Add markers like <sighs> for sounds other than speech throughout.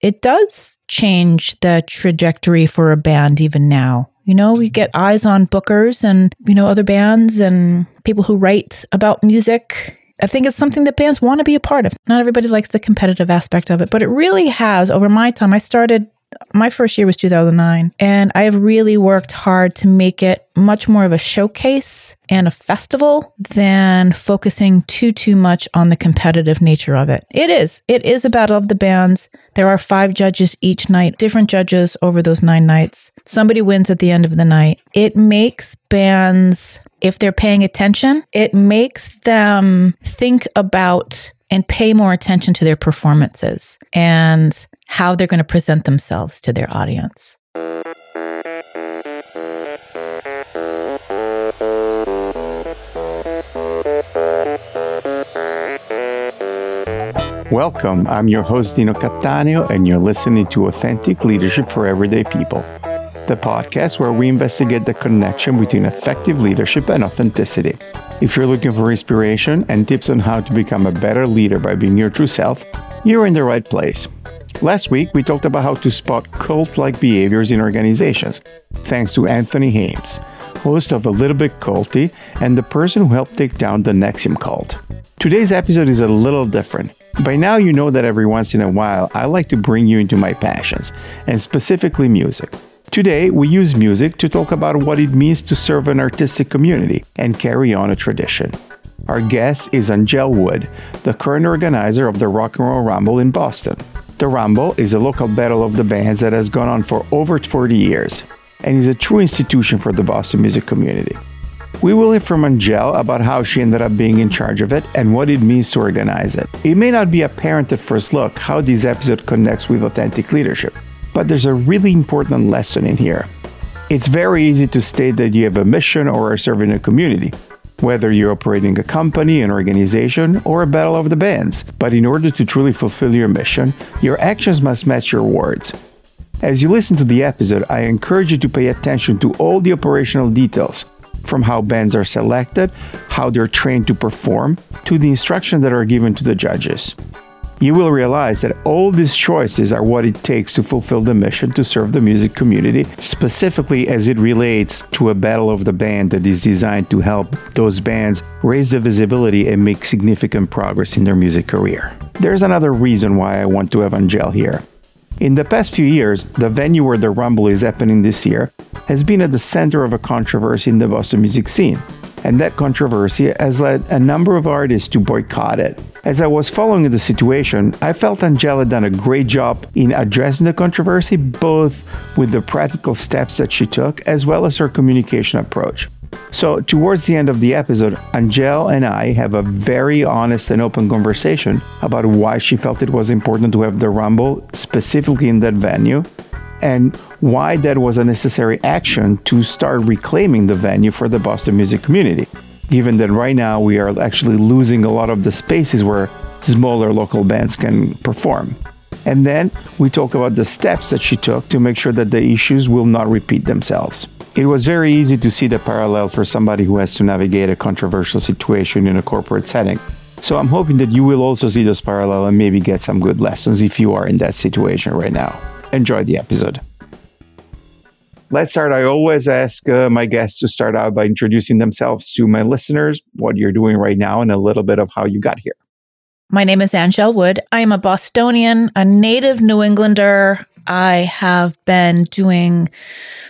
it does change the trajectory for a band even now. You know, we get eyes on bookers and, you know, other bands and people who write about music. I think it's something that bands want to be a part of. Not everybody likes the competitive aspect of it, but it really has over my time. I started my first year was 2009, and I have really worked hard to make it much more of a showcase and a festival than focusing too too much on the competitive nature of it. It is. It is a battle of the bands. There are 5 judges each night, different judges over those 9 nights. Somebody wins at the end of the night. It makes bands if they're paying attention, it makes them think about and pay more attention to their performances and how they're going to present themselves to their audience. Welcome. I'm your host, Dino Cattaneo, and you're listening to Authentic Leadership for Everyday People, the podcast where we investigate the connection between effective leadership and authenticity. If you're looking for inspiration and tips on how to become a better leader by being your true self, you're in the right place. Last week, we talked about how to spot cult like behaviors in organizations, thanks to Anthony Ames, host of A Little Bit Culty and the person who helped take down the NXIVM cult. Today's episode is a little different. By now, you know that every once in a while, I like to bring you into my passions, and specifically music. Today, we use music to talk about what it means to serve an artistic community and carry on a tradition. Our guest is Anngelle Wood, the current organizer of the Rock and Roll Rumble in Boston. The Rumble is a local battle of the bands that has gone on for over 40 years and is a true institution for the Boston music community. We will hear from Anngelle about how she ended up being in charge of it and what it means to organize it. It may not be apparent at first look how this episode connects with authentic leadership, but there's a really important lesson in here. It's very easy to state that you have a mission or are serving a community, whether you're operating a company, an organization, or a battle of the bands. But in order to truly fulfill your mission, your actions must match your words. As you listen to the episode, I encourage you to pay attention to all the operational details, from how bands are selected, how they're trained to perform, to the instructions that are given to the judges you will realize that all these choices are what it takes to fulfill the mission to serve the music community, specifically as it relates to a battle of the band that is designed to help those bands raise the visibility and make significant progress in their music career. There's another reason why I want to have Anngelle here. In the past few years, the venue where the Rumble is happening this year has been at the center of a controversy in the Boston music scene and that controversy has led a number of artists to boycott it. As I was following the situation, I felt Angela done a great job in addressing the controversy, both with the practical steps that she took as well as her communication approach. So, towards the end of the episode, Anngelle and I have a very honest and open conversation about why she felt it was important to have the Rumble specifically in that venue and why that was a necessary action to start reclaiming the venue for the Boston music community, given that right now we are actually losing a lot of the spaces where smaller local bands can perform. And then we talk about the steps that she took to make sure that the issues will not repeat themselves. It was very easy to see the parallel for somebody who has to navigate a controversial situation in a corporate setting. So I'm hoping that you will also see this parallel and maybe get some good lessons if you are in that situation right now. Enjoy the episode. Let's start. I always ask uh, my guests to start out by introducing themselves to my listeners, what you're doing right now, and a little bit of how you got here. My name is Anngelle Wood. I am a Bostonian, a native New Englander. I have been doing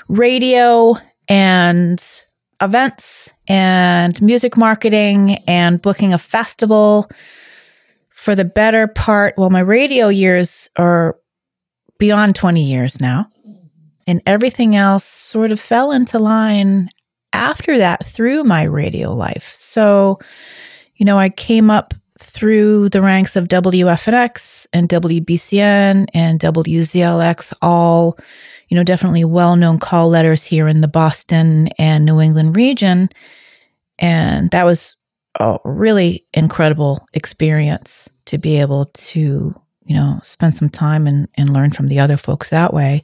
radio and events and music marketing and booking a festival for the better part. Well, my radio years are beyond 20 years now. And everything else sort of fell into line after that through my radio life. So, you know, I came up through the ranks of WFNX and WBCN and WZLX, all, you know, definitely well known call letters here in the Boston and New England region. And that was a really incredible experience to be able to you know, spend some time and, and learn from the other folks that way.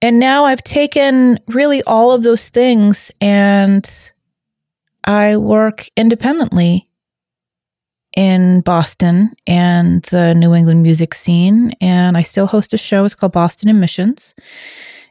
And now I've taken really all of those things and I work independently in Boston and the New England music scene. And I still host a show. It's called Boston Emissions.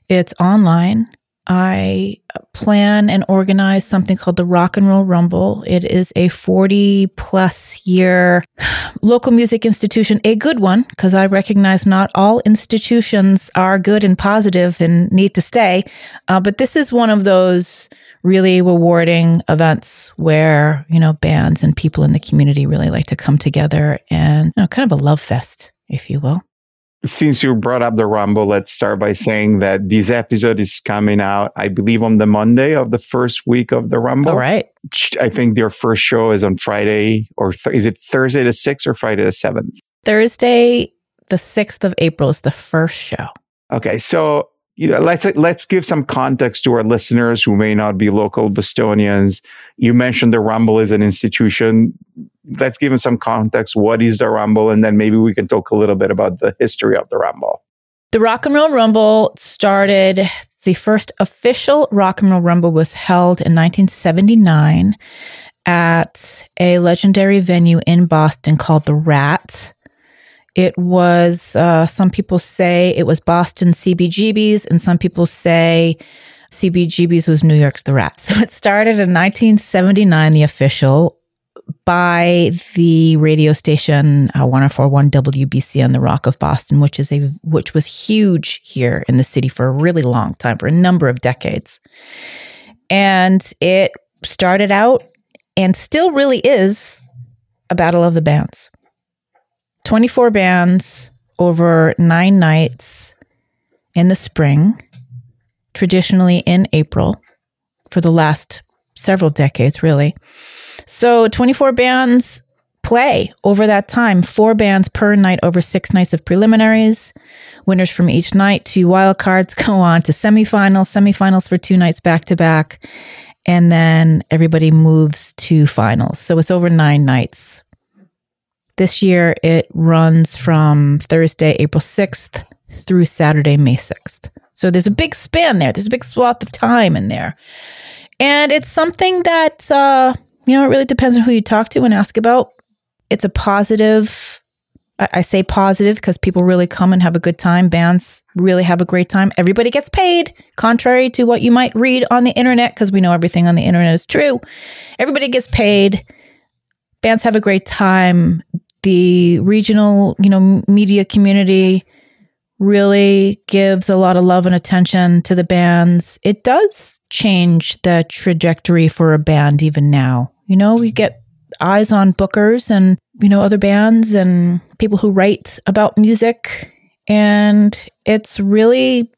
It's online. I plan and organize something called the Rock and Roll Rumble. It is a 40 plus year <sighs> local music institution, a good one, because I recognize not all institutions are good and positive and need to stay. Uh, but this is one of those really rewarding events where, you know, bands and people in the community really like to come together and, you know, kind of a love fest, if you will since you brought up the Rumble, let's start by saying that this episode is coming out, I believe, on the Monday of the first week of the Rumble. All right. I think their first show is on Friday, or th- is it Thursday the 6th or Friday the 7th? Thursday, the 6th of April is the first show. Okay. So, you know, let's let's give some context to our listeners who may not be local Bostonians. You mentioned the Rumble is an institution let's give him some context. What is the Rumble? And then maybe we can talk a little bit about the history of the Rumble. The Rock and Roll Rumble started, the first official Rock and Roll Rumble was held in 1979 at a legendary venue in Boston called The Rat. It was, uh, some people say it was Boston CBGB's, and some people say CBGB's was New York's The Rat. <laughs> So it started in 1979, the official by the radio station uh, 1041 WBCN the Rock of Boston, which is a which was huge here in the city for a really long time, for a number of decades. And it started out and still really is a battle of the bands. 24 bands over 9 nights in the spring, traditionally in April for the last several decades really. So 24 bands play over that time, four bands per night over six nights of preliminaries. Winners from each night, two wild cards <laughs> go on to semifinals, semifinals for two nights back to back. And then everybody moves to finals. So it's over nine nights. This year it runs from Thursday, April 6th through Saturday, May 6th. So there's a big span there. There's a big swath of time in there. And it's something that uh, you know, it really depends on who you talk to and ask about. It's a positive. I, I say positive because people really come and have a good time. Bands really have a great time. Everybody gets paid, contrary to what you might read on the internet, because we know everything on the internet is true. Everybody gets paid. Bands have a great time. The regional, you know, media community really gives a lot of love and attention to the bands. It does change the trajectory for a band even now. You know, we get eyes on bookers and, you know, other bands and people who write about music. And it's really,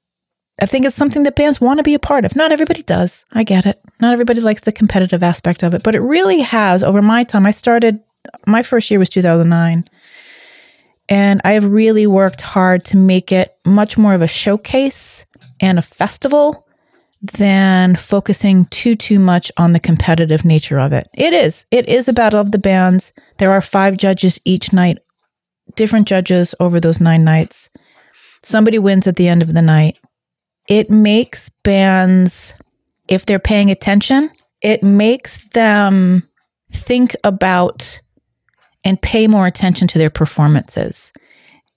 I think it's something that bands want to be a part of. Not everybody does. I get it. Not everybody likes the competitive aspect of it, but it really has over my time. I started, my first year was 2009. And I've really worked hard to make it much more of a showcase and a festival than focusing too too much on the competitive nature of it. It is. It is a battle of the bands. There are 5 judges each night, different judges over those 9 nights. Somebody wins at the end of the night. It makes bands if they're paying attention, it makes them think about and pay more attention to their performances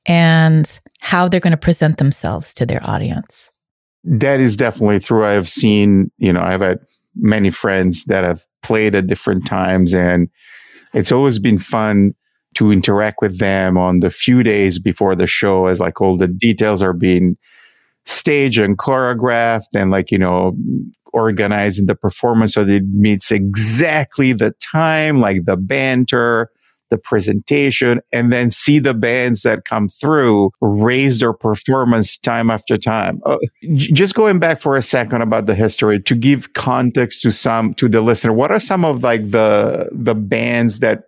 and how they're going to present themselves to their audience. That is definitely true. I've seen, you know, I've had many friends that have played at different times, and it's always been fun to interact with them on the few days before the show as like all the details are being staged and choreographed and like, you know, organizing the performance so that it meets exactly the time, like the banter, the presentation, and then see the bands that come through raise their performance time after time. Uh, just going back for a second about the history to give context to some to the listener, what are some of like the the bands that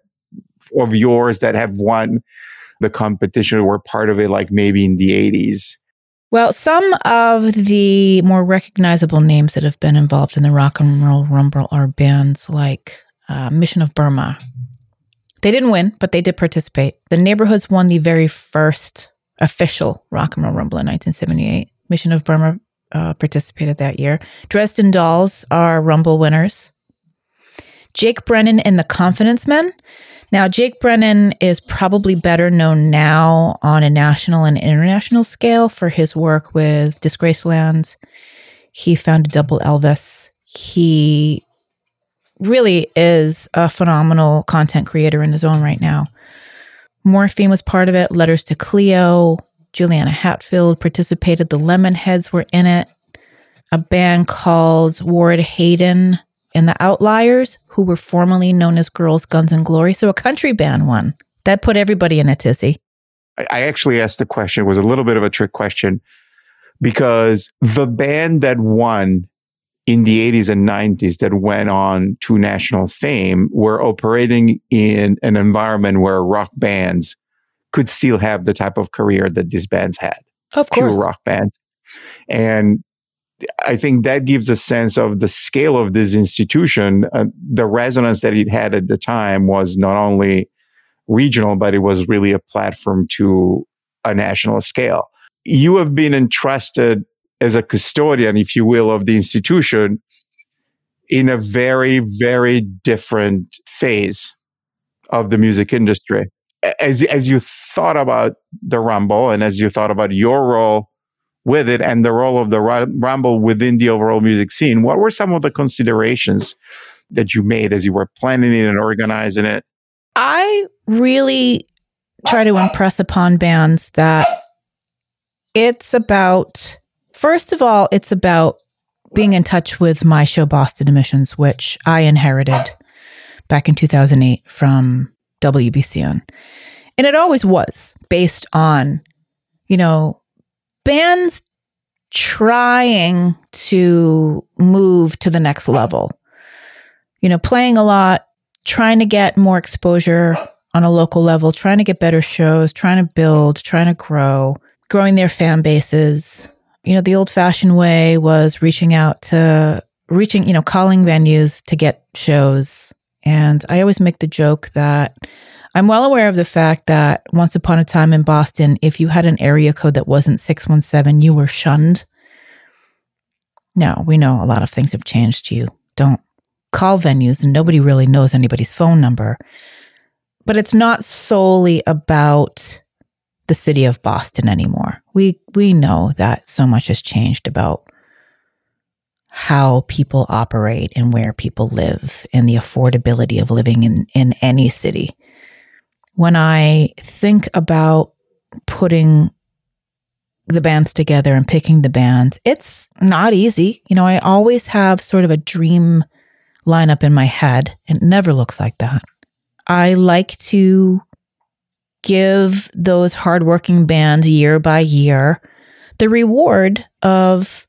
of yours that have won the competition or were part of it, like maybe in the 80s? Well, some of the more recognizable names that have been involved in the rock and roll rumble are bands like uh, Mission of Burma, they didn't win, but they did participate. The neighborhoods won the very first official Rock and Roll Rumble in 1978. Mission of Burma uh, participated that year. Dresden Dolls are Rumble winners. Jake Brennan and the Confidence Men. Now, Jake Brennan is probably better known now on a national and international scale for his work with Disgraceland. He founded Double Elvis. He really is a phenomenal content creator in his own right now. Morphine was part of it, Letters to Cleo, Juliana Hatfield participated, the Lemonheads were in it, a band called Ward Hayden and the Outliers, who were formerly known as Girls, Guns, and Glory. So a country band won. That put everybody in a tizzy. I actually asked the question, it was a little bit of a trick question because the band that won in the 80s and 90s that went on to national fame were operating in an environment where rock bands could still have the type of career that these bands had. Of course. Rock bands. And I think that gives a sense of the scale of this institution. Uh, the resonance that it had at the time was not only regional, but it was really a platform to a national scale. You have been entrusted as a custodian, if you will, of the institution in a very, very different phase of the music industry. As, as you thought about the Rumble and as you thought about your role with it and the role of the Rumble within the overall music scene, what were some of the considerations that you made as you were planning it and organizing it? I really try to impress upon bands that it's about, first of all, it's about being in touch with my show, Boston Emissions, which I inherited back in 2008 from WBCN. And it always was based on, you know, bands trying to move to the next level. You know, playing a lot, trying to get more exposure on a local level, trying to get better shows, trying to build, trying to grow, growing their fan bases. You know, the old fashioned way was reaching out to reaching, you know, calling venues to get shows. And I always make the joke that I'm well aware of the fact that once upon a time in Boston, if you had an area code that wasn't 617, you were shunned. Now, we know a lot of things have changed. You don't call venues and nobody really knows anybody's phone number. But it's not solely about the city of Boston anymore. We we know that so much has changed about how people operate and where people live and the affordability of living in, in any city when I think about putting the bands together and picking the bands, it's not easy. You know, I always have sort of a dream lineup in my head. It never looks like that. I like to give those hardworking bands year by year the reward of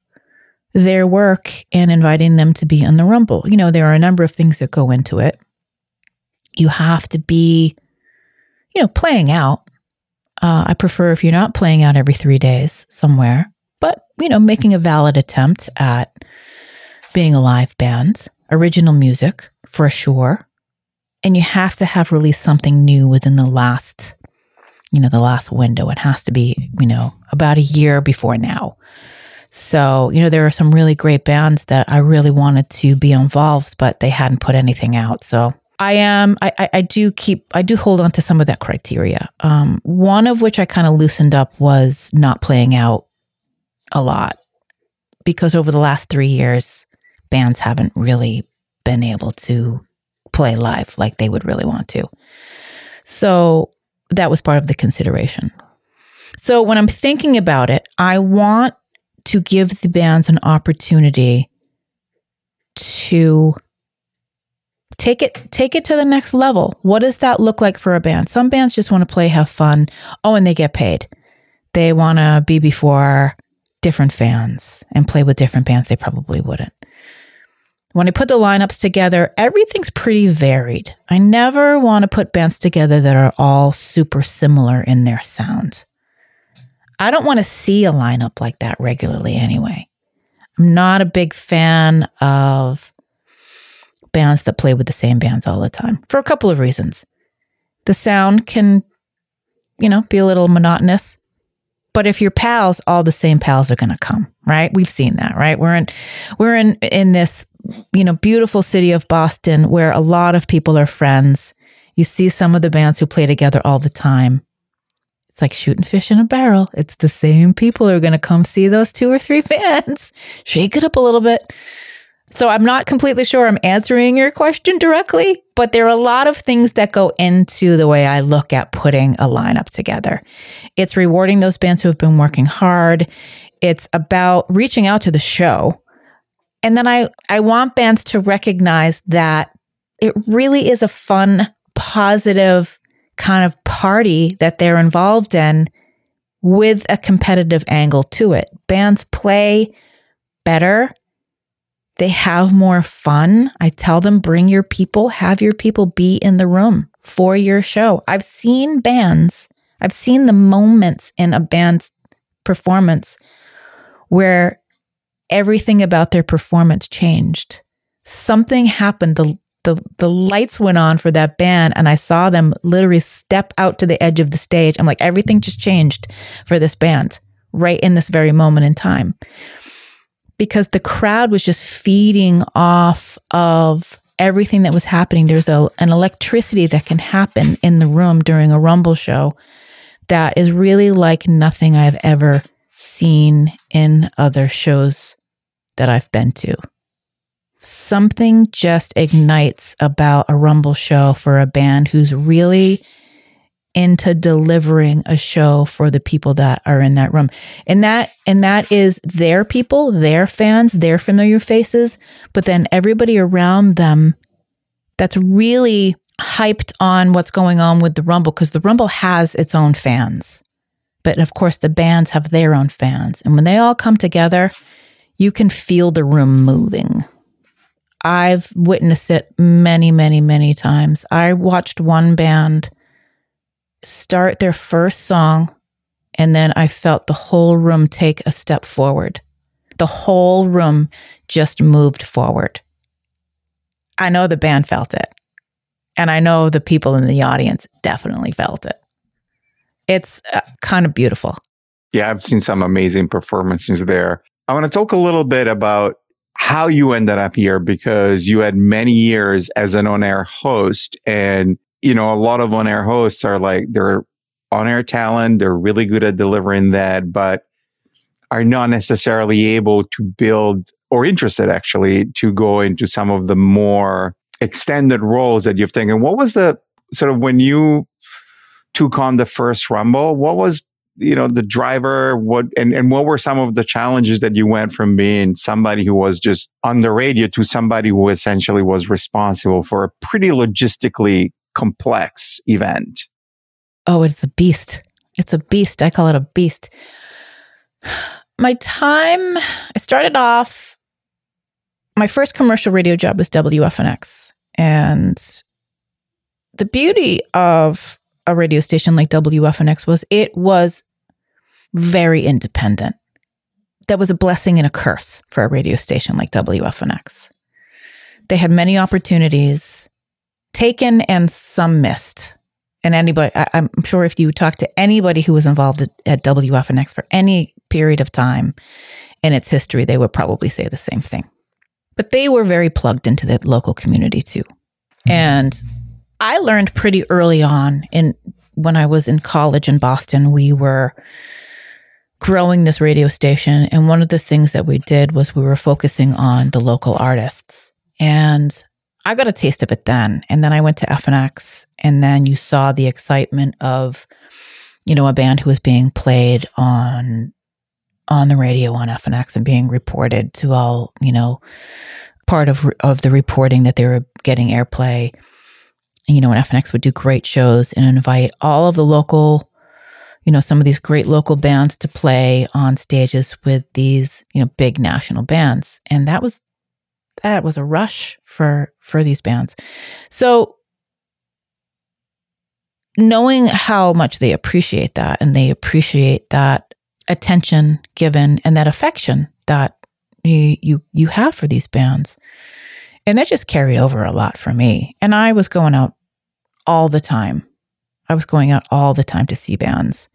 their work and inviting them to be on the Rumble. You know, there are a number of things that go into it. You have to be you know, playing out. Uh, I prefer if you're not playing out every three days somewhere, but, you know, making a valid attempt at being a live band, original music for sure. And you have to have released something new within the last, you know, the last window. It has to be, you know, about a year before now. So, you know, there are some really great bands that I really wanted to be involved, but they hadn't put anything out. So I am. I, I do keep. I do hold on to some of that criteria. Um, one of which I kind of loosened up was not playing out a lot because over the last three years, bands haven't really been able to play live like they would really want to. So that was part of the consideration. So when I'm thinking about it, I want to give the bands an opportunity to take it take it to the next level. What does that look like for a band? Some bands just want to play have fun. Oh and they get paid. They want to be before different fans and play with different bands they probably wouldn't when i put the lineups together everything's pretty varied i never want to put bands together that are all super similar in their sound i don't want to see a lineup like that regularly anyway i'm not a big fan of bands that play with the same bands all the time for a couple of reasons. The sound can, you know, be a little monotonous. But if you're pals, all the same pals are going to come, right? We've seen that, right? We're in we're in in this, you know, beautiful city of Boston where a lot of people are friends You see some of the bands who play together all the time. It's like shooting fish in a barrel. It's the same people who are going to come see those two or three <laughs> bands. Shake it up a little bit. So I'm not completely sure I'm answering your question directly, but there are a lot of things that go into the way I look at putting a lineup together. It's rewarding those bands who have been working hard. It's about reaching out to the show. And then I, I want bands to recognize that it really is a fun, positive kind of party that they're involved in with a competitive angle to it. Bands play better they have more fun. I tell them, bring your people, have your people be in the room for your show. I've seen bands, I've seen the moments in a band's performance where everything about their performance changed. Something happened. The, the, the lights went on for that band, and I saw them literally step out to the edge of the stage. I'm like, everything just changed for this band right in this very moment in time because the crowd was just feeding off of everything that was happening. There's a, an electricity that can happen in the room during a Rumble show that is really like nothing I've ever seen in other shows that I've been to. Something just ignites about a Rumble show for a band who's really into delivering a show for the people that are in that room. And that and that is their people, their fans, their familiar faces, but then everybody around them that's really hyped on what's going on with the Rumble because the Rumble has its own fans. But of course the bands have their own fans. And when they all come together, you can feel the room moving. I've witnessed it many, many, many times. I watched one band start their first song, and then I felt the whole room take a step forward. The whole room just moved forward. I know the band felt it. And I know the people in the audience definitely felt it. It's uh, kind of beautiful. Yeah, I've seen some amazing performances there. I want to talk a little bit about how you ended up here because you had many years as an on air host and you know, a lot of on air hosts are like, they're on air talent, they're really good at delivering that, but are not necessarily able to build or interested actually to go into some of the more extended roles that you've taken. What was the sort of when you took on the first Rumble, what was you know the driver what and, and what were some of the challenges that you went from being somebody who was just on the radio to somebody who essentially was responsible for a pretty logistically complex event. Oh, it's a beast. It's a beast. I call it a beast. <sighs> My time, I started off, my first commercial radio job was WFNX. And the beauty of a radio station like WFNX was it was very independent. That was a blessing and a curse for a radio station like WFNX. They had many opportunities taken and some missed. And anybody, I, am sure if you talk to anybody who was involved at, at WFNX for any period of time in its history, they would probably say the same thing. But they were very plugged into the local community too. Hmm. And I learned pretty early on in when I was in college in Boston, we were growing this radio station. And one of the things that we did was we were focusing on the local artists. And I got a taste of it then. And then I went to FNX, and then you saw the excitement of, you know, a band who was being played on on the radio on FNX and being reported to all, you know, part of of the reporting that they were getting airplay. And, you know, and FNX would do great shows and invite all of the local, you know, some of these great local bands to play on stages with these, you know, big national bands. And that was that was a rush for for these bands. So knowing how much they appreciate that and they appreciate that attention given and that affection that you you you have for these bands. And that just carried over a lot for me. And I was going out all the time. I was going out all the time to see bands.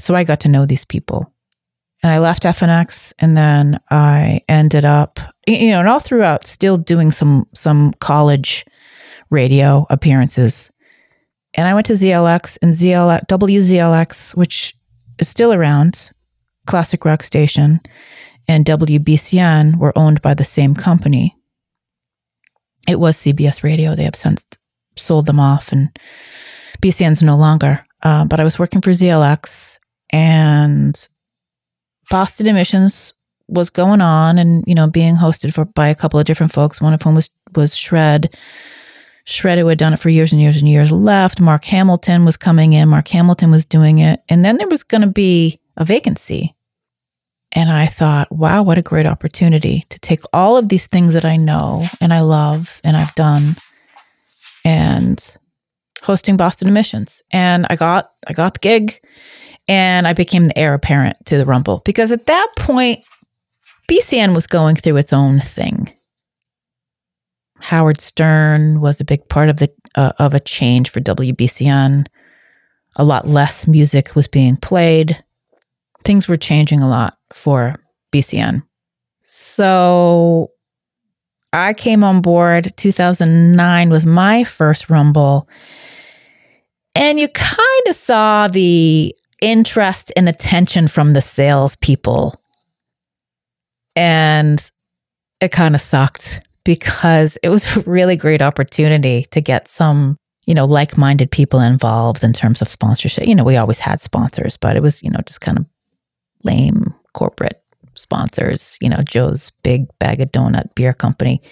So I got to know these people and I left FNX and then I ended up, you know, and all throughout still doing some some college radio appearances. And I went to ZLX and ZLX, WZLX, which is still around, classic rock station, and WBCN were owned by the same company. It was CBS Radio. They have since sold them off, and BCN's no longer. Uh, but I was working for ZLX, and Boston Emissions was going on, and you know, being hosted for by a couple of different folks. One of whom was was Shred. Shred, who had done it for years and years and years, left. Mark Hamilton was coming in. Mark Hamilton was doing it, and then there was going to be a vacancy. And I thought, wow, what a great opportunity to take all of these things that I know and I love and I've done and hosting Boston Emissions. And I got I got the gig and I became the heir apparent to the Rumble because at that point BCN was going through its own thing. Howard Stern was a big part of the uh, of a change for WBCN. A lot less music was being played. Things were changing a lot for BCN. So I came on board 2009 was my first Rumble. And you kind of saw the interest and attention from the salespeople. And it kind of sucked because it was <laughs> a really great opportunity to get some, you know, like minded people involved in terms of sponsorship. You know, we always had sponsors, but it was, you know, just kind of lame corporate sponsors, you know, Joe's Big Bag of Donut Beer Company.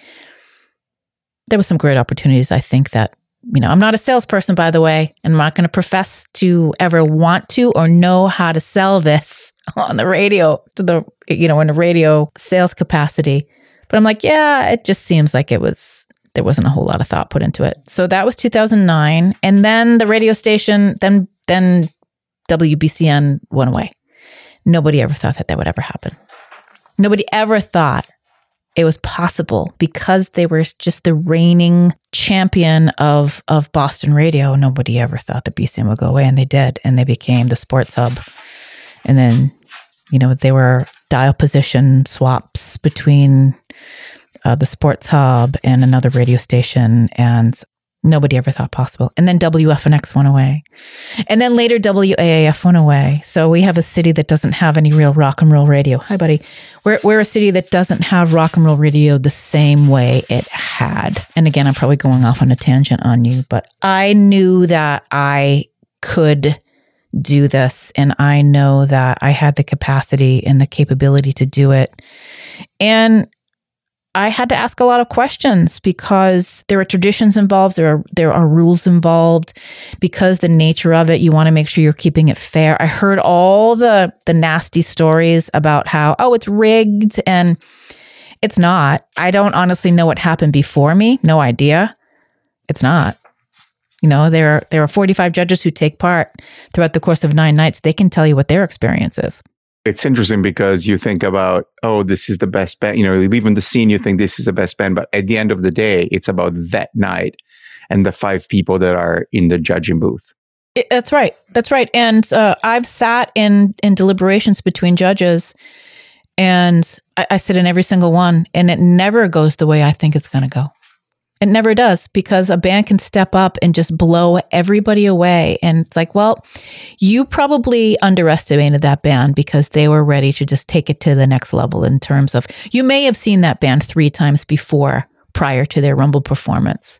There was some great opportunities. I think that, you know, I'm not a salesperson, by the way, and I'm not going to profess to ever want to or know how to sell this <laughs> on the radio to the, you know, in a radio sales capacity. But I'm like, yeah, it just seems like it was, there wasn't a whole lot of thought put into it. So that was 2009. And then the radio station, then, then WBCN went away. Nobody ever thought that that would ever happen. Nobody ever thought it was possible because they were just the reigning champion of of Boston radio. Nobody ever thought the BCN would go away, and they did, and they became the sports hub. And then, you know, they were dial position swaps between uh, the sports hub and another radio station, and Nobody ever thought possible. And then WFNX went away. And then later WAAF went away. So we have a city that doesn't have any real rock and roll radio. Hi, buddy. We're, we're a city that doesn't have rock and roll radio the same way it had. And again, I'm probably going off on a tangent on you, but I knew that I could do this. And I know that I had the capacity and the capability to do it. And I had to ask a lot of questions because there are traditions involved, there are there are rules involved. Because the nature of it, you want to make sure you're keeping it fair. I heard all the the nasty stories about how oh it's rigged and it's not. I don't honestly know what happened before me. No idea. It's not. You know, there are there are 45 judges who take part throughout the course of 9 nights. They can tell you what their experience is it's interesting because you think about, oh, this is the best band. You know, leaving the scene, you think this is the best band, but at the end of the day, it's about that night and the five people that are in the judging booth. It, that's right. That's right. And uh, I've sat in in deliberations between judges, and I, I sit in every single one, and it never goes the way I think it's going to go. It never does because a band can step up and just blow everybody away. And it's like, well, you probably underestimated that band because they were ready to just take it to the next level in terms of you may have seen that band three times before prior to their Rumble performance.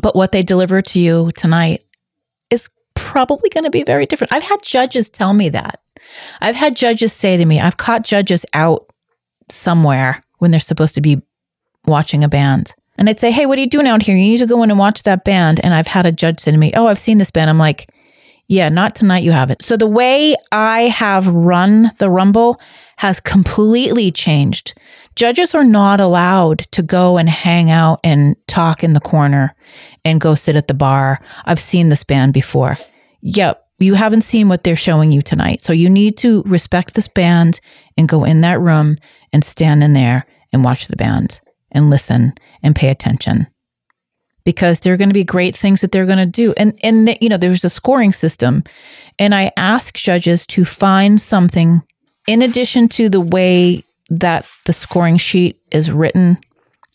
But what they deliver to you tonight is probably going to be very different. I've had judges tell me that. I've had judges say to me, I've caught judges out somewhere when they're supposed to be watching a band and I'd say, Hey, what are you doing out here? You need to go in and watch that band. And I've had a judge say to me, Oh, I've seen this band. I'm like, Yeah, not tonight. You haven't. So the way I have run the Rumble has completely changed. Judges are not allowed to go and hang out and talk in the corner and go sit at the bar. I've seen this band before. Yep. You haven't seen what they're showing you tonight. So you need to respect this band and go in that room and stand in there and watch the band and listen and pay attention because there are going to be great things that they're going to do. And and the, you know, there's a scoring system, and I ask judges to find something in addition to the way that the scoring sheet is written,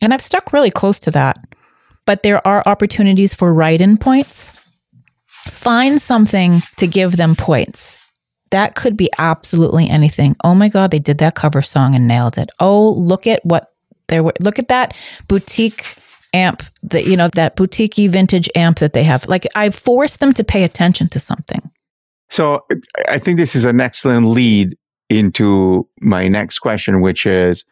and I've stuck really close to that. but there are opportunities for write in points. Find something to give them points. That could be absolutely anything. Oh my God, they did that cover song and nailed it. Oh, look at what there were. Look at that boutique amp that, you know, that boutique vintage amp that they have. Like I force them to pay attention to something. So I think this is an excellent lead into my next question, which is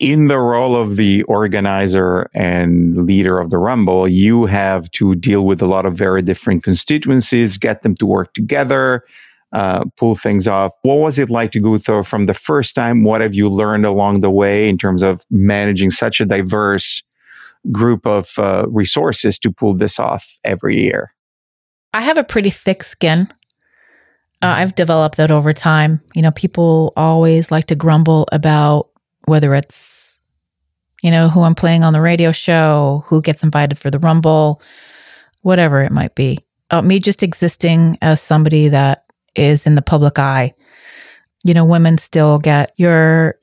in the role of the organizer and leader of the Rumble, you have to deal with a lot of very different constituencies, get them to work together, uh, pull things off. What was it like to go through from the first time? What have you learned along the way in terms of managing such a diverse group of uh, resources to pull this off every year? I have a pretty thick skin. Uh, I've developed that over time. You know, people always like to grumble about whether it's, you know, who I'm playing on the radio show, who gets invited for the Rumble, whatever it might be. Uh, me just existing as somebody that is in the public eye. You know, women still get your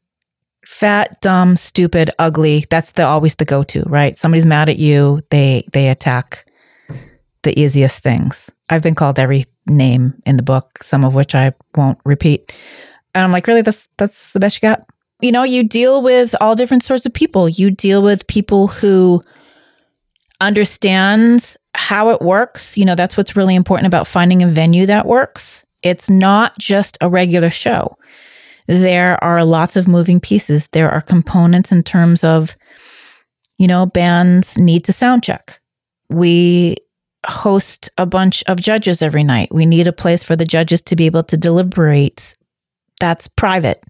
fat, dumb, stupid, ugly. That's the always the go-to, right? Somebody's mad at you, they they attack the easiest things. I've been called every name in the book, some of which I won't repeat. And I'm like, really, that's that's the best you got? You know, you deal with all different sorts of people. You deal with people who understand how it works. You know, that's what's really important about finding a venue that works. It's not just a regular show. There are lots of moving pieces. There are components in terms of, you know, bands need to sound check. We host a bunch of judges every night. We need a place for the judges to be able to deliberate that's private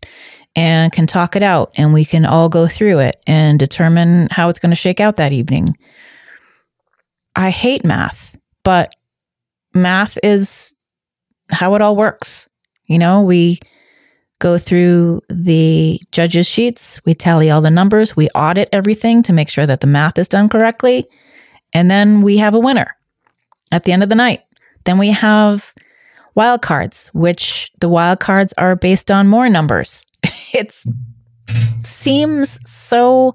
and can talk it out and we can all go through it and determine how it's going to shake out that evening. I hate math, but math is how it all works. You know, we go through the judges' sheets, we tally all the numbers, we audit everything to make sure that the math is done correctly, and then we have a winner at the end of the night. Then we have wild cards, which the wild cards are based on more numbers. <laughs> it seems so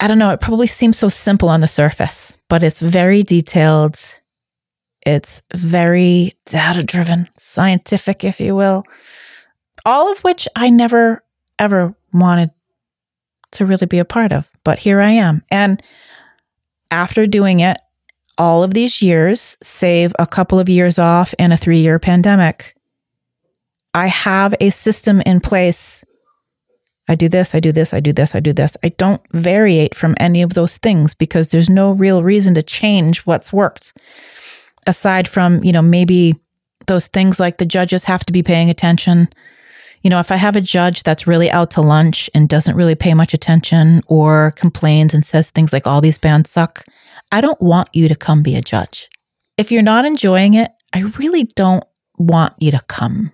I don't know, it probably seems so simple on the surface, but it's very detailed. It's very data driven, scientific, if you will. All of which I never, ever wanted to really be a part of. But here I am. And after doing it, all of these years, save a couple of years off and a three year pandemic, I have a system in place. I do this, I do this, I do this, I do this. I don't variate from any of those things because there's no real reason to change what's worked. Aside from, you know, maybe those things like the judges have to be paying attention. You know, if I have a judge that's really out to lunch and doesn't really pay much attention or complains and says things like all these bands suck, I don't want you to come be a judge. If you're not enjoying it, I really don't want you to come.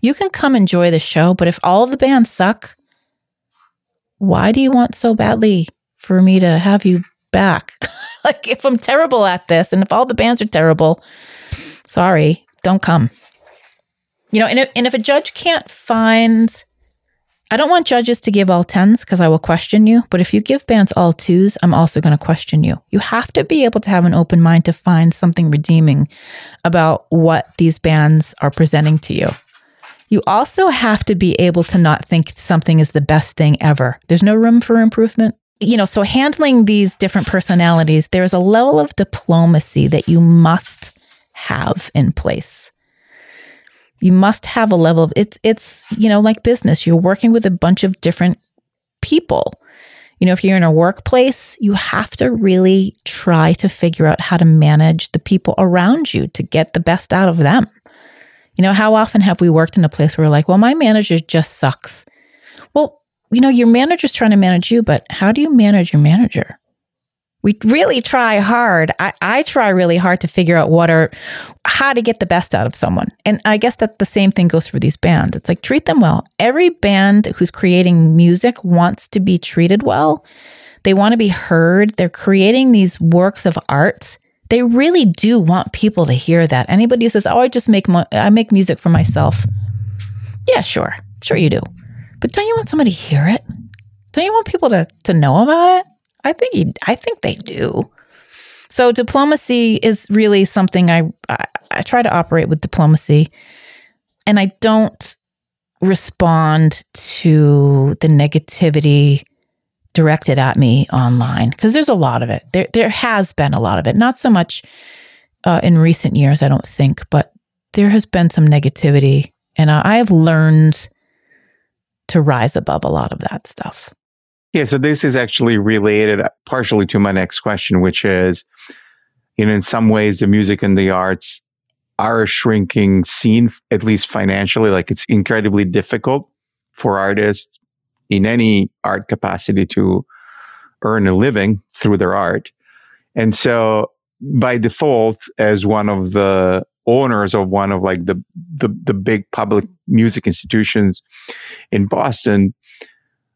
You can come enjoy the show, but if all the bands suck, why do you want so badly for me to have you back? <laughs> like, if I'm terrible at this and if all the bands are terrible, sorry, don't come. You know, and if, and if a judge can't find I don't want judges to give all tens because I will question you. But if you give bands all twos, I'm also going to question you. You have to be able to have an open mind to find something redeeming about what these bands are presenting to you. You also have to be able to not think something is the best thing ever. There's no room for improvement. You know, so handling these different personalities, there's a level of diplomacy that you must have in place. You must have a level of it's it's you know like business you're working with a bunch of different people. You know if you're in a workplace you have to really try to figure out how to manage the people around you to get the best out of them. You know how often have we worked in a place where we're like well my manager just sucks. Well you know your manager's trying to manage you but how do you manage your manager we really try hard. I, I try really hard to figure out what are how to get the best out of someone. And I guess that the same thing goes for these bands. It's like treat them well. Every band who's creating music wants to be treated well. They want to be heard. They're creating these works of art. They really do want people to hear that. Anybody who says, "Oh, I just make mo- I make music for myself." Yeah, sure. Sure you do. But don't you want somebody to hear it? Don't you want people to to know about it? I think you, I think they do. So diplomacy is really something I, I I try to operate with diplomacy, and I don't respond to the negativity directed at me online because there's a lot of it. There there has been a lot of it. Not so much uh, in recent years, I don't think, but there has been some negativity, and uh, I have learned to rise above a lot of that stuff. Yeah, so this is actually related uh, partially to my next question, which is, you know, in some ways, the music and the arts are a shrinking scene, at least financially. Like it's incredibly difficult for artists in any art capacity to earn a living through their art. And so by default, as one of the owners of one of like the, the, the big public music institutions in Boston,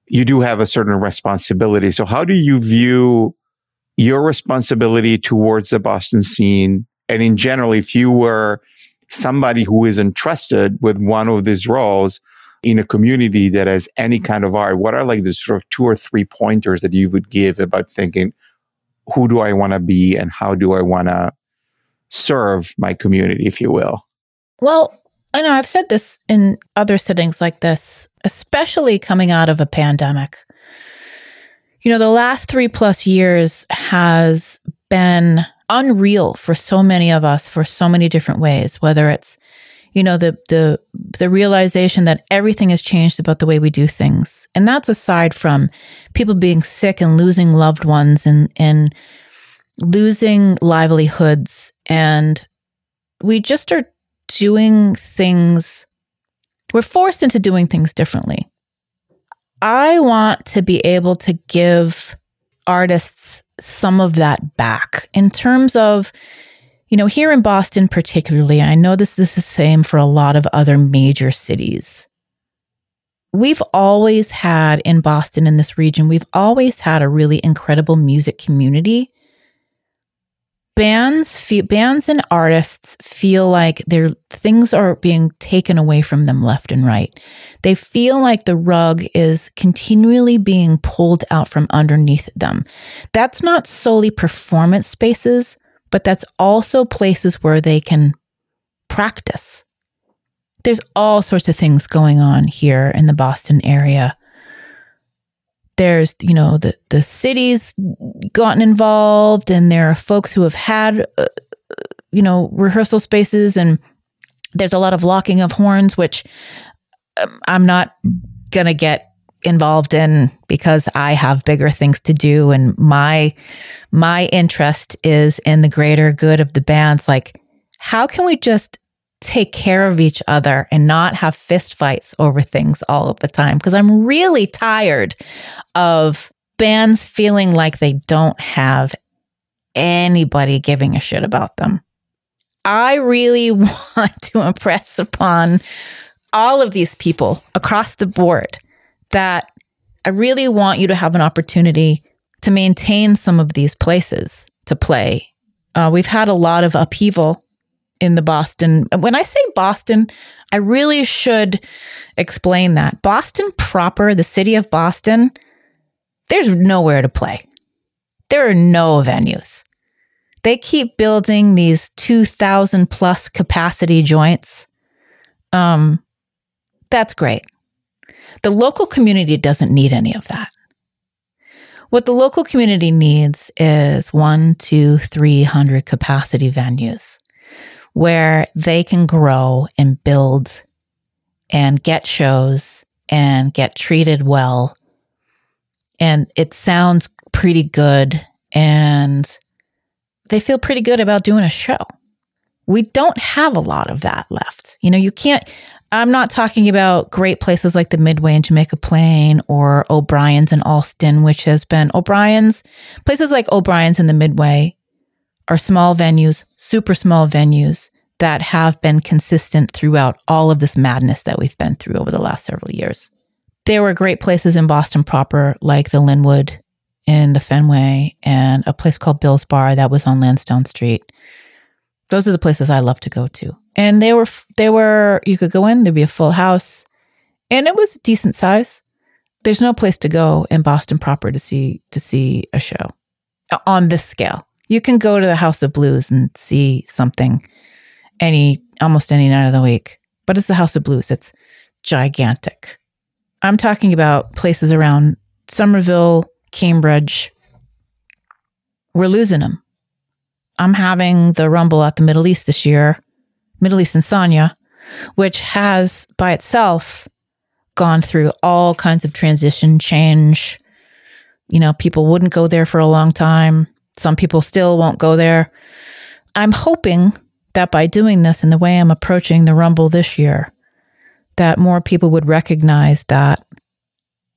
you do have a certain responsibility. So how do you view your responsibility towards the Boston scene? And in general, if you were somebody who is entrusted with one of these roles in a community that has any kind of art, what are like the sort of two or three pointers that you would give about thinking, who do I want to be and how do I want to serve my community, if you will? Well, I know I've said this in other settings like this, especially coming out of a pandemic. You know, the last three plus years has been unreal for so many of us for so many different ways, whether it's you know the the the realization that everything has changed about the way we do things and that's aside from people being sick and losing loved ones and and losing livelihoods and we just are doing things we're forced into doing things differently i want to be able to give artists some of that back in terms of you know, here in Boston, particularly, I know this, this is the same for a lot of other major cities. We've always had in Boston, in this region, we've always had a really incredible music community. Bands, feel, bands and artists feel like their things are being taken away from them left and right. They feel like the rug is continually being pulled out from underneath them. That's not solely performance spaces, but that's also places where they can practice. There's all sorts of things going on here in the Boston area. There's, you know, the the city's gotten involved, and there are folks who have had, uh, you know, rehearsal spaces, and there's a lot of locking of horns, which um, I'm not gonna get involved in because I have bigger things to do. And my my interest is in the greater good of the bands. Like how can we just take care of each other and not have fist fights over things all of the time because I'm really tired of bands feeling like they don't have anybody giving a shit about them. I really <laughs> want to impress upon all of these people across the board that I really want you to have an opportunity to maintain some of these places to play. Uh, we've had a lot of upheaval in the Boston. When I say Boston, I really should explain that. Boston proper, the city of Boston, there's nowhere to play. There are no venues. They keep building these 2,000 plus capacity joints. Um, that's great. The local community doesn't need any of that. What the local community needs is one, two, three hundred capacity venues where they can grow and build and get shows and get treated well. And it sounds pretty good and they feel pretty good about doing a show. We don't have a lot of that left. You know, you can't, I'm not talking about great places like the Midway in Jamaica Plain or O'Brien's in Allston, which has been O'Brien's. Places like O'Brien's in the Midway are small venues, super small venues that have been consistent throughout all of this madness that we've been through over the last several years. There were great places in Boston proper, like the Linwood in the Fenway and a place called Bill's Bar that was on Lansdowne Street. Those are the places I love to go to and they were they were you could go in there'd be a full house and it was a decent size there's no place to go in Boston proper to see to see a show uh, on this scale. You can go to the House of Blues and see something any almost any night of the week, but it's the House of Blues. It's gigantic. I'm talking about places around Somerville, Cambridge. We're losing them. I'm having the Rumble at the Middle East this year, Middle East and Sonia, which has by itself gone through all kinds of transition, change. You know, people wouldn't go there for a long time. Some people still won't go there. I'm hoping that by doing this and the way I'm approaching the Rumble this year, that more people would recognize that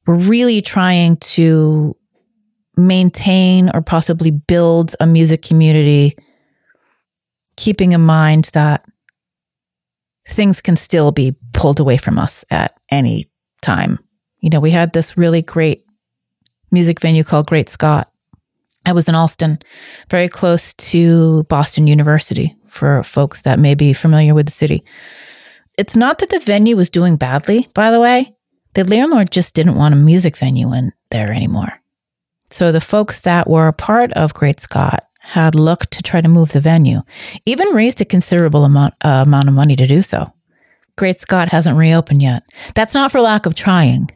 we're really trying to maintain or possibly build a music community, keeping in mind that things can still be pulled away from us at any time. You know, we had this really great music venue called Great Scott. I was in Allston, very close to Boston University for folks that may be familiar with the city. It's not that the venue was doing badly, by the way. The landlord just didn't want a music venue in there anymore. So the folks that were a part of Great Scott had looked to try to move the venue, even raised a considerable amount, uh, amount of money to do so. Great Scott hasn't reopened yet. That's not for lack of trying.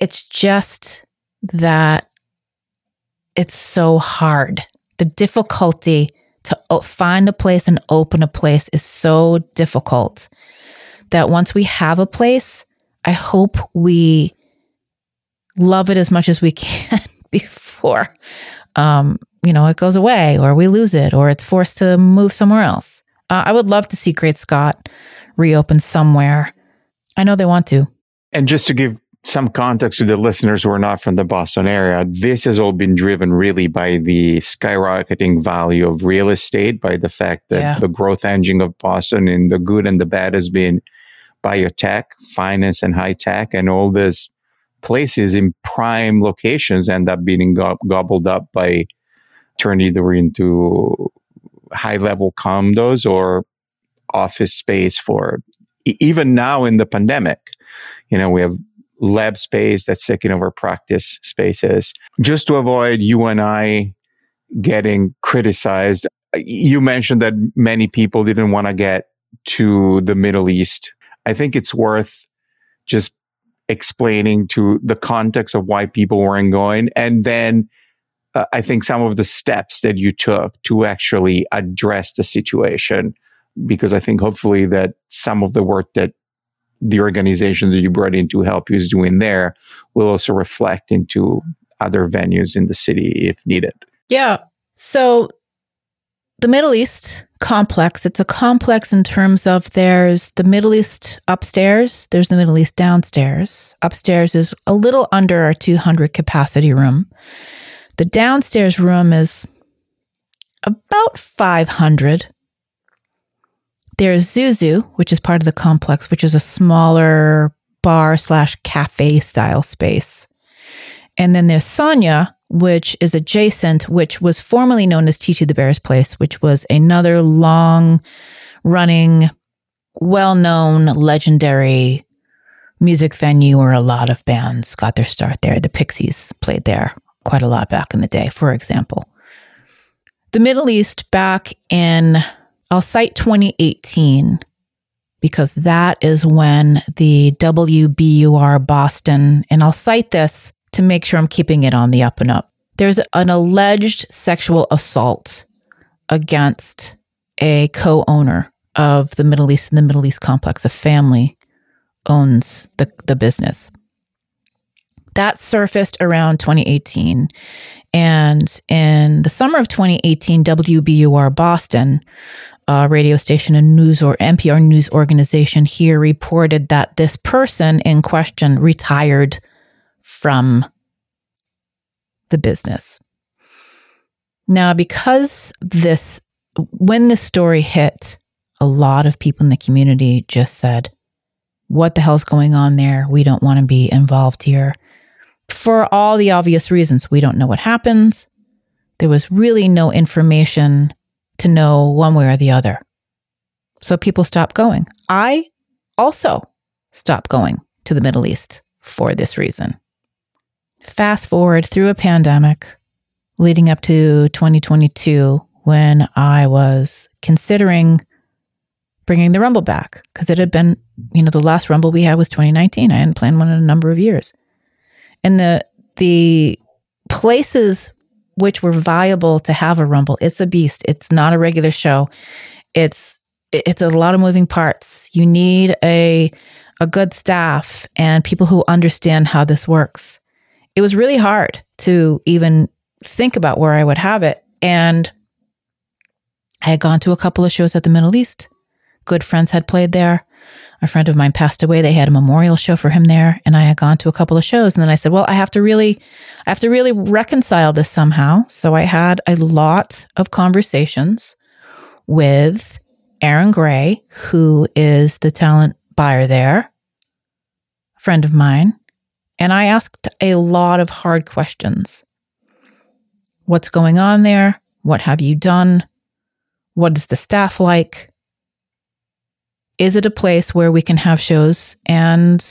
It's just that it's so hard. The difficulty to find a place and open a place is so difficult that once we have a place, I hope we love it as much as we <laughs> can before um, you know it goes away or we lose it or it's forced to move somewhere else. Uh, I would love to see Great Scott reopen somewhere. I know they want to. And just to give some context to the listeners who are not from the Boston area, this has all been driven really by the skyrocketing value of real estate, by the fact that yeah. the growth engine of Boston and the good and the bad has been biotech, finance, and high tech, and all these places in prime locations end up being go- gobbled up by turned either into high level condos or office space for even now in the pandemic. You know, we have lab space that's taking over practice spaces just to avoid you and I getting criticized. You mentioned that many people didn't want to get to the Middle East. I think it's worth just explaining to the context of why people weren't going and then uh, I think some of the steps that you took to actually address the situation because I think hopefully that some of the work that the organization that you brought in to help you is doing there will also reflect into other venues in the city if needed. Yeah. So the Middle East complex, it's a complex in terms of there's the Middle East upstairs, there's the Middle East downstairs. Upstairs is a little under our 200 capacity room. The downstairs room is about 500. There's Zuzu, which is part of the complex, which is a smaller bar slash cafe style space. And then there's Sonia, which is adjacent, which was formerly known as TT the Bear's Place, which was another long running, well known, legendary music venue where a lot of bands got their start there. The Pixies played there quite a lot back in the day, for example. The Middle East back in I'll cite 2018 because that is when the WBUR Boston, and I'll cite this to make sure I'm keeping it on the up and up. There's an alleged sexual assault against a co owner of the Middle East and the Middle East complex. A family owns the, the business. That surfaced around 2018. And in the summer of 2018, WBUR Boston uh, radio station and news or NPR news organization here reported that this person in question retired from the business. Now, because this, when this story hit, a lot of people in the community just said, What the hell's going on there? We don't want to be involved here. For all the obvious reasons, we don't know what happens. There was really no information to know one way or the other. So people stop going. I also stop going to the Middle East for this reason. Fast forward through a pandemic leading up to 2022 when I was considering bringing the Rumble back because it had been, you know, the last Rumble we had was 2019. I hadn't planned one in a number of years. And the the places which were viable to have a Rumble, it's a beast. It's not a regular show. It's it's a lot of moving parts. You need a a good staff and people who understand how this works. It was really hard to even think about where I would have it. And I had gone to a couple of shows at the Middle East. Good friends had played there. A friend of mine passed away. They had a memorial show for him there, and I had gone to a couple of shows. And then I said, "Well, I have to really, I have to really reconcile this somehow." So I had a lot of conversations with Aaron Gray, who is the talent buyer there, friend of mine, and I asked a lot of hard questions. What's going on there? What have you done? What is the staff like? Is it a place where we can have shows and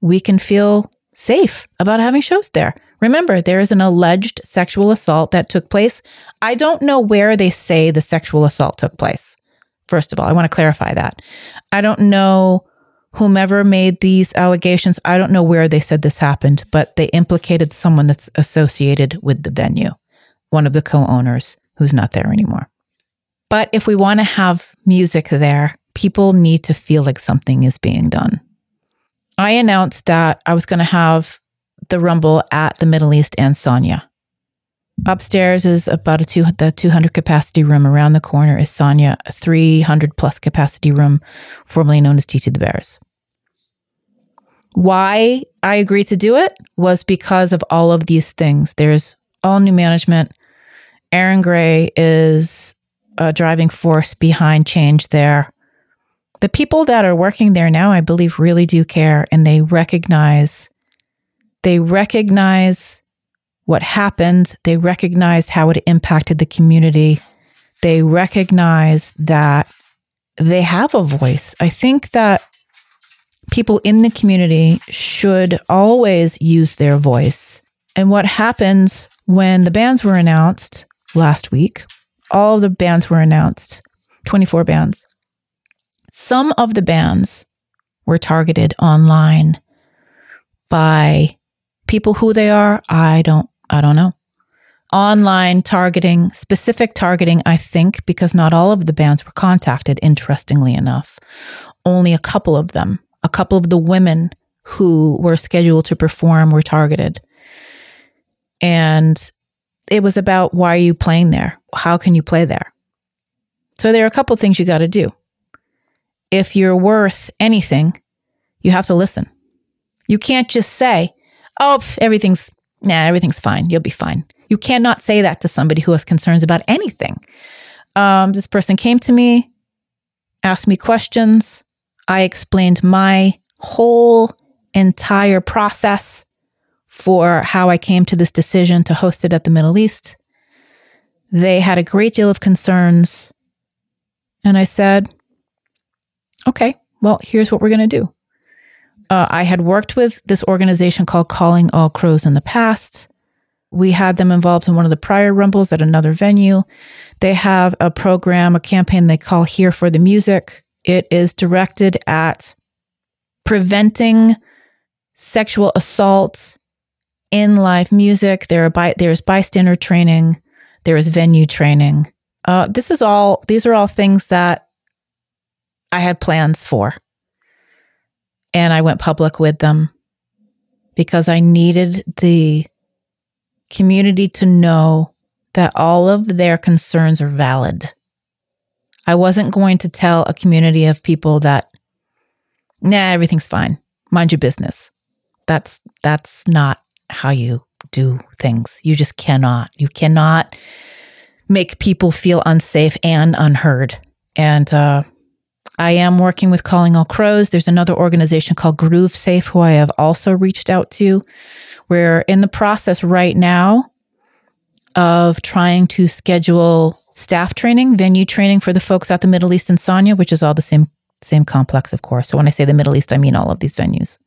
we can feel safe about having shows there? Remember, there is an alleged sexual assault that took place. I don't know where they say the sexual assault took place. First of all, I want to clarify that. I don't know whomever made these allegations. I don't know where they said this happened, but they implicated someone that's associated with the venue, one of the co owners who's not there anymore. But if we want to have music there, people need to feel like something is being done. I announced that I was going to have the Rumble at the Middle East and Sonia. Upstairs is about a two, the 200 capacity room. Around the corner is Sonia, a 300 plus capacity room, formerly known as TT the Bears. Why I agreed to do it was because of all of these things. There's all new management. Aaron Gray is a driving force behind change there. The people that are working there now, I believe, really do care and they recognize they recognize what happened. They recognize how it impacted the community. They recognize that they have a voice. I think that people in the community should always use their voice. And what happened when the bands were announced last week, all the bands were announced 24 bands. Some of the bands were targeted online by people who they are. I don't, I don't know. Online targeting, specific targeting, I think, because not all of the bands were contacted, interestingly enough. Only a couple of them, a couple of the women who were scheduled to perform were targeted. And it was about why are you playing there? How can you play there? So there are a couple of things you got to do if you're worth anything, you have to listen. You can't just say, oh, everything's, nah, everything's fine. You'll be fine. You cannot say that to somebody who has concerns about anything. Um, this person came to me, asked me questions. I explained my whole entire process for how I came to this decision to host it at the Middle East. They had a great deal of concerns. And I said, okay, well, here's what we're going to do. Uh, I had worked with this organization called Calling All Crows in the past. We had them involved in one of the prior rumbles at another venue. They have a program, a campaign they call Here for the Music. It is directed at preventing sexual assault in live music. There are by, there's bystander training. There is venue training. Uh, this is all. These are all things that I had plans for. And I went public with them because I needed the community to know that all of their concerns are valid. I wasn't going to tell a community of people that, nah, everything's fine. Mind your business. That's that's not how you do things. You just cannot. You cannot make people feel unsafe and unheard. And uh, I am working with Calling All Crows. There's another organization called Groove Safe who I have also reached out to. We're in the process right now of trying to schedule staff training, venue training for the folks at the Middle East and Sonia, which is all the same same complex, of course. So when I say the Middle East, I mean all of these venues.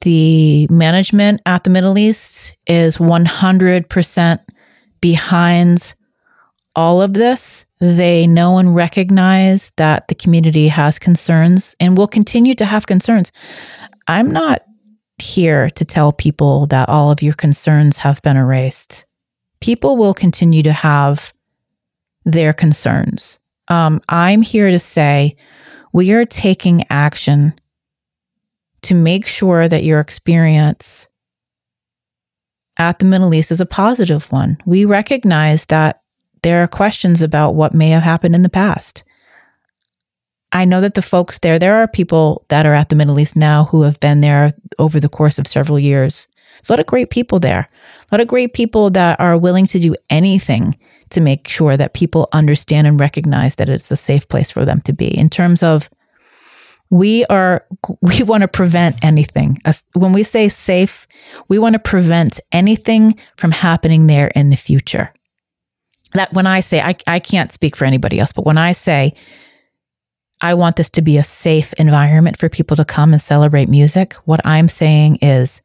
the management at the Middle East is 100% behind all of this. They know and recognize that the community has concerns and will continue to have concerns. I'm not here to tell people that all of your concerns have been erased. People will continue to have their concerns. Um, I'm here to say we are taking action to make sure that your experience at the Middle East is a positive one. We recognize that there are questions about what may have happened in the past. I know that the folks there, there are people that are at the Middle East now who have been there over the course of several years. There's a lot of great people there, a lot of great people that are willing to do anything to make sure that people understand and recognize that it's a safe place for them to be. In terms of, we are, <laughs> we want to prevent anything. When we say safe, we want to prevent anything from happening there in the future. That when I say, I, I can't speak for anybody else, but when I say, I want this to be a safe environment for people to come and celebrate music. What I'm saying is,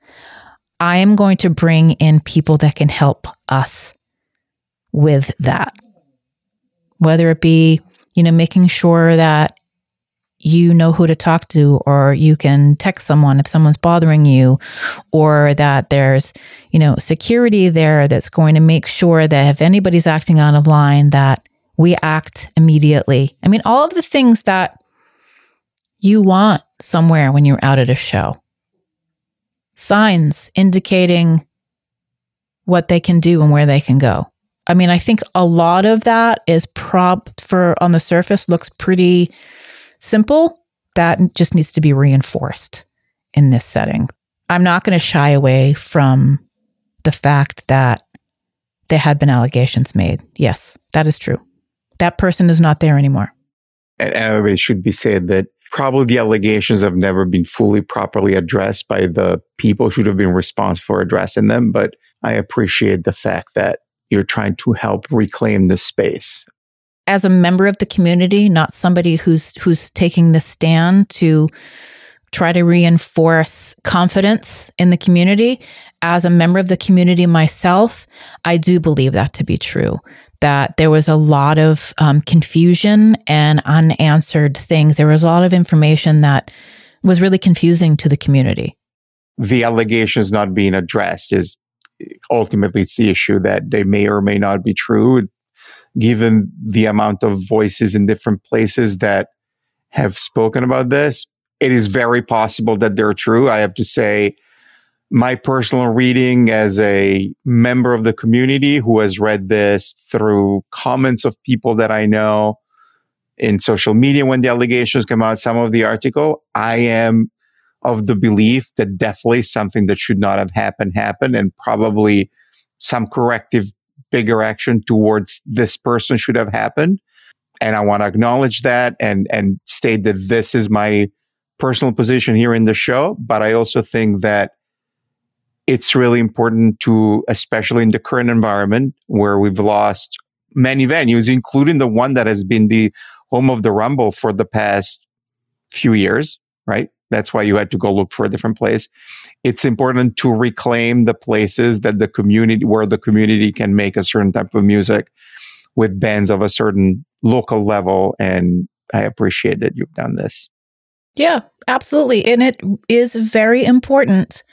I am going to bring in people that can help us with that. Whether it be, you know, making sure that you know who to talk to or you can text someone if someone's bothering you or that there's you know security there that's going to make sure that if anybody's acting out of line that we act immediately i mean all of the things that you want somewhere when you're out at a show signs indicating what they can do and where they can go. I mean, I think a lot of that is prop for on the surface looks pretty simple. That just needs to be reinforced in this setting. I'm not going to shy away from the fact that there had been allegations made. Yes, that is true. That person is not there anymore. And it should be said that probably the allegations have never been fully properly addressed by the people who should have been responsible for addressing them. But I appreciate the fact that you're trying to help reclaim the space. As a member of the community, not somebody who's who's taking the stand to try to reinforce confidence in the community. As a member of the community myself, I do believe that to be true that there was a lot of um, confusion and unanswered things. There was a lot of information that was really confusing to the community. The allegations not being addressed is ultimately it's the issue that they may or may not be true, given the amount of voices in different places that have spoken about this. It is very possible that they're true. I have to say, my personal reading as a member of the community who has read this through comments of people that I know in social media when the allegations come out, some of the article, I am of the belief that definitely something that should not have happened happened and probably some corrective bigger action towards this person should have happened. And I want to acknowledge that and and state that this is my personal position here in the show. But I also think that it's really important to, especially in the current environment where we've lost many venues, including the one that has been the home of the Rumble for the past few years, right? That's why you had to go look for a different place. It's important to reclaim the places that the community, where the community can make a certain type of music with bands of a certain local level. And I appreciate that you've done this. Yeah, absolutely. And it is very important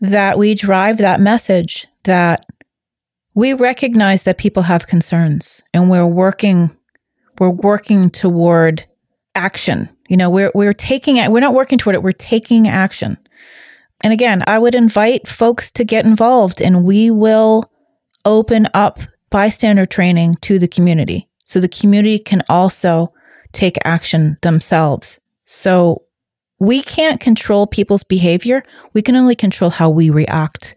that we drive that message that we recognize that people have concerns and we're working we're working toward action you know we're we're taking it we're not working toward it we're taking action and again i would invite folks to get involved and we will open up bystander training to the community so the community can also take action themselves so we can't control people's behavior. We can only control how we react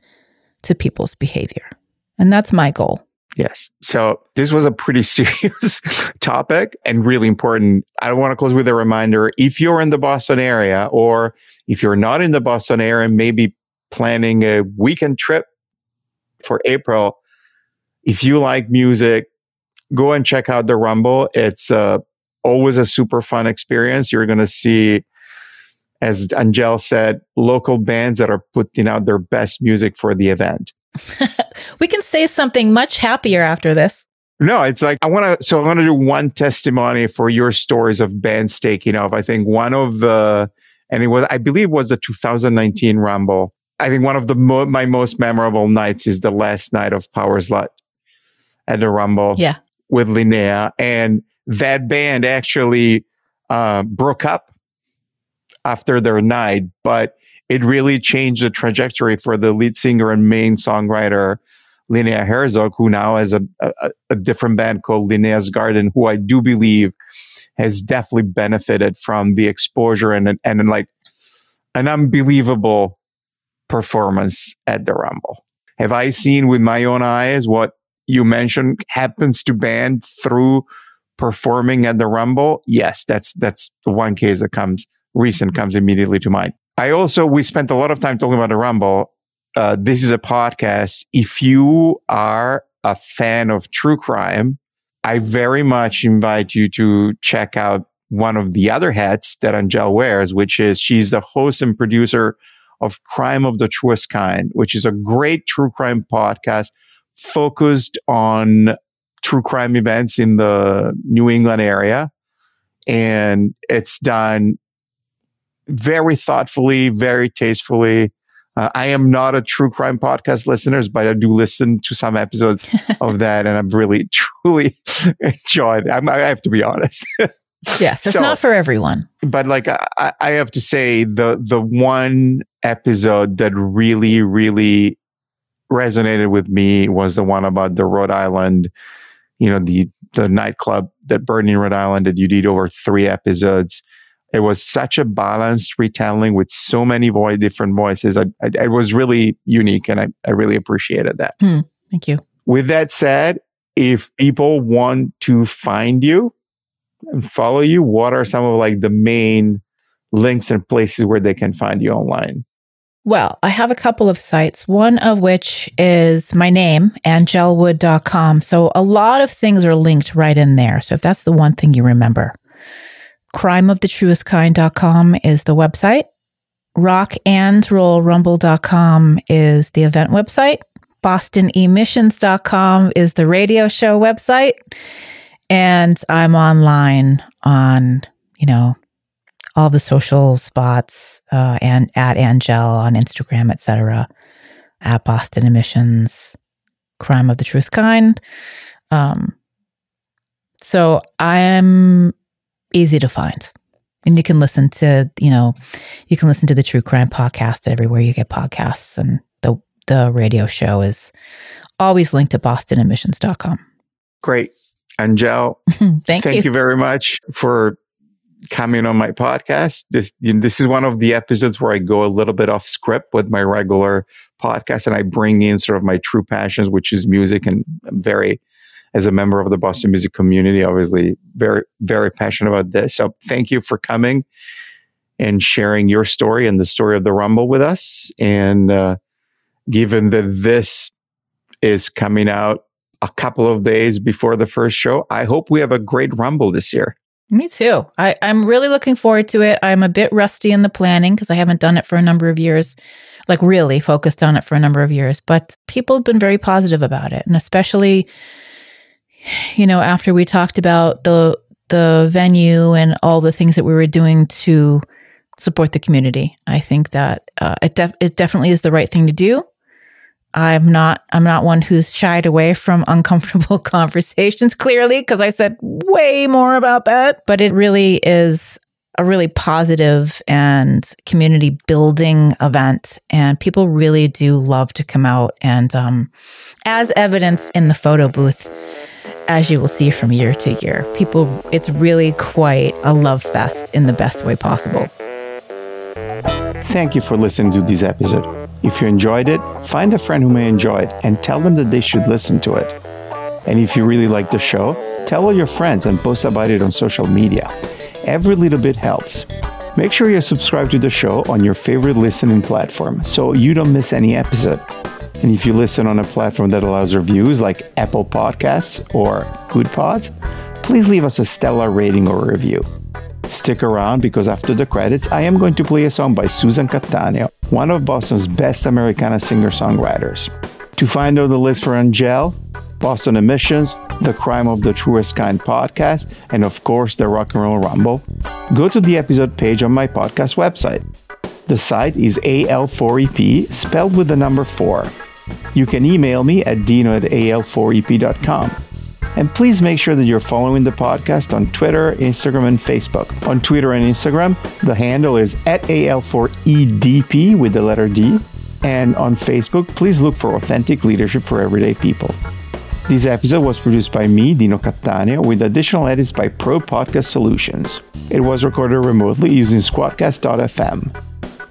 to people's behavior. And that's my goal. Yes. So this was a pretty <laughs> serious topic and really important. I want to close with a reminder if you're in the Boston area or if you're not in the Boston area, and maybe planning a weekend trip for April, if you like music, go and check out the Rumble. It's uh, always a super fun experience. You're going to see as Anngelle said, local bands that are putting out their best music for the event. <laughs> we can say something much happier after this. No, it's like I want to. So I want to do one testimony for your stories of bands taking off. I think one of the, and it was, I believe, was the 2019 Rumble. I think one of the mo- my most memorable nights is the last night of Power Slut at the Rumble. Yeah, with Linnea, and that band actually uh, broke up after their night, but it really changed the trajectory for the lead singer and main songwriter Linnea Herzog, who now has a, a, a, different band called Linnea's Garden, who I do believe has definitely benefited from the exposure and and, and like an unbelievable performance at the Rumble. Have I seen with my own eyes what you mentioned happens to band through performing at the Rumble? Yes, that's that's the one case that comes recent comes immediately to mind. I also we spent a lot of time talking about the Rumble. Uh, this is a podcast. If you are a fan of true crime, I very much invite you to check out one of the other hats that Anngelle wears, which is she's the host and producer of Crime of the Truest Kind, which is a great true crime podcast focused on true crime events in the New England area. And it's done very thoughtfully, very tastefully. Uh, I am not a true crime podcast listeners, but I do listen to some episodes <laughs> of that, and I've really, <laughs> truly enjoyed. It. I have to be honest. <laughs> yes, it's so, not for everyone. But like I, I have to say, the the one episode that really, really resonated with me was the one about the Rhode Island, you know, the the nightclub that burned in Rhode Island that you did over three episodes. It was such a balanced retelling with so many voice, different voices. I, I, it was really unique, and I, I really appreciated that. Hmm, thank you. With that said, if people want to find you and follow you, what are some of like the main links and places where they can find you online? Well, I have a couple of sites, one of which is my name, anngellewood.com. So a lot of things are linked right in there. So if that's the one thing you remember, crimeofthetruestkind.com is the website. Rockandrollrumble.com is the event website. BostonEmissions.com is the radio show website. And I'm online on, you know, all the social spots uh, and at Anngelle on Instagram, etc. At Boston Emissions, Crime of the Truest Kind. Um, so I am easy to find. And you can listen to, you know, you can listen to the True Crime podcast everywhere you get podcasts. And the the radio show is always linked to bostonemissions.com. Great. Anngelle, <laughs> thank, thank you. you very much for coming on my podcast. This this is one of the episodes where I go a little bit off script with my regular podcast and I bring in sort of my true passions, which is music and I'm very as a member of the Boston music community, obviously very, very passionate about this. So thank you for coming and sharing your story and the story of the Rumble with us. And uh, given that this is coming out a couple of days before the first show, I hope we have a great Rumble this year. Me too. I, I'm really looking forward to it. I'm a bit rusty in the planning because I haven't done it for a number of years, like really focused on it for a number of years. But people have been very positive about it. And especially you know, after we talked about the the venue and all the things that we were doing to support the community, I think that uh, it def- it definitely is the right thing to do. I'm not I'm not one who's shied away from uncomfortable <laughs> conversations clearly because I said way more about that, but it really is a really positive and community building event and people really do love to come out and um, as evidenced in the photo booth as you will see from year to year. People, it's really quite a love fest in the best way possible. Thank you for listening to this episode. If you enjoyed it, find a friend who may enjoy it and tell them that they should listen to it. And if you really like the show, tell all your friends and post about it on social media. Every little bit helps. Make sure you're subscribed to the show on your favorite listening platform so you don't miss any episode. And if you listen on a platform that allows reviews like Apple Podcasts or Goodpods, please leave us a stellar rating or review. Stick around because after the credits, I am going to play a song by Susan Cattaneo, one of Boston's best Americana singer songwriters. To find out the list for Anngelle, Boston Emissions, the Crime of the Truest Kind podcast, and of course the Rock and Roll Rumble, go to the episode page on my podcast website. The site is AL4EP, spelled with the number 4. You can email me at dino at al4ep.com. And please make sure that you're following the podcast on Twitter, Instagram, and Facebook. On Twitter and Instagram, the handle is at AL4EDP with the letter D. And on Facebook, please look for Authentic Leadership for Everyday People. This episode was produced by me, Dino Cattaneo, with additional edits by Pro Podcast Solutions. It was recorded remotely using Squadcast.fm.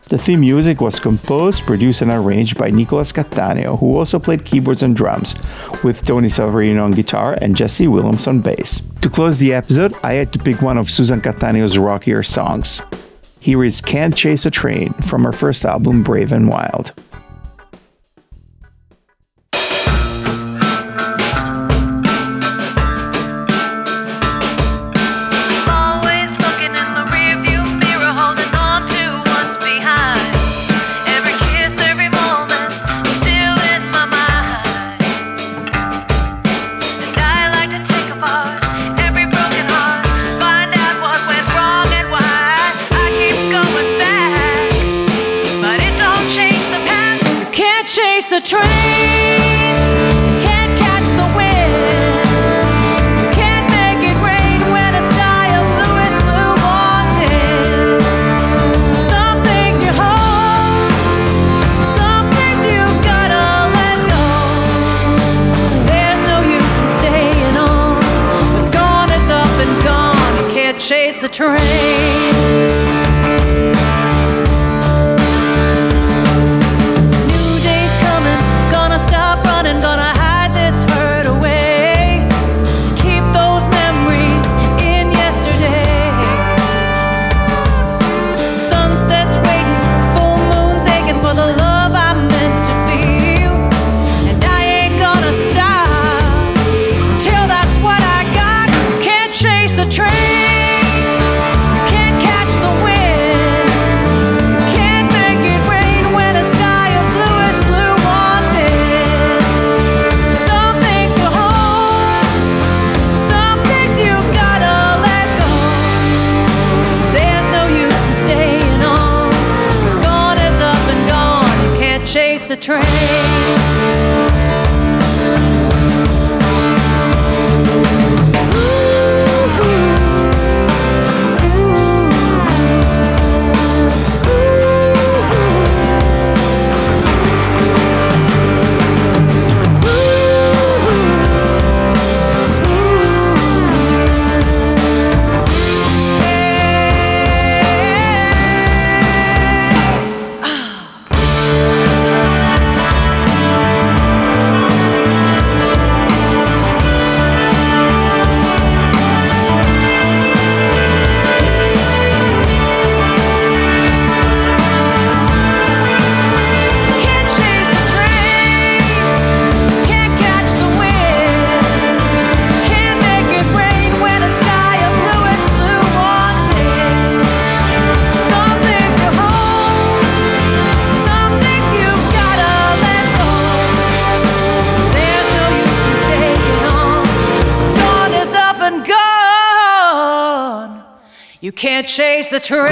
The theme music was composed, produced, and arranged by Nicolas Cattaneo, who also played keyboards and drums, with Tony Savarino on guitar and Jesse Williams on bass. To close the episode, I had to pick one of Susan Cattaneo's rockier songs. Here is Can't Chase a Train from her first album, Brave and Wild. A.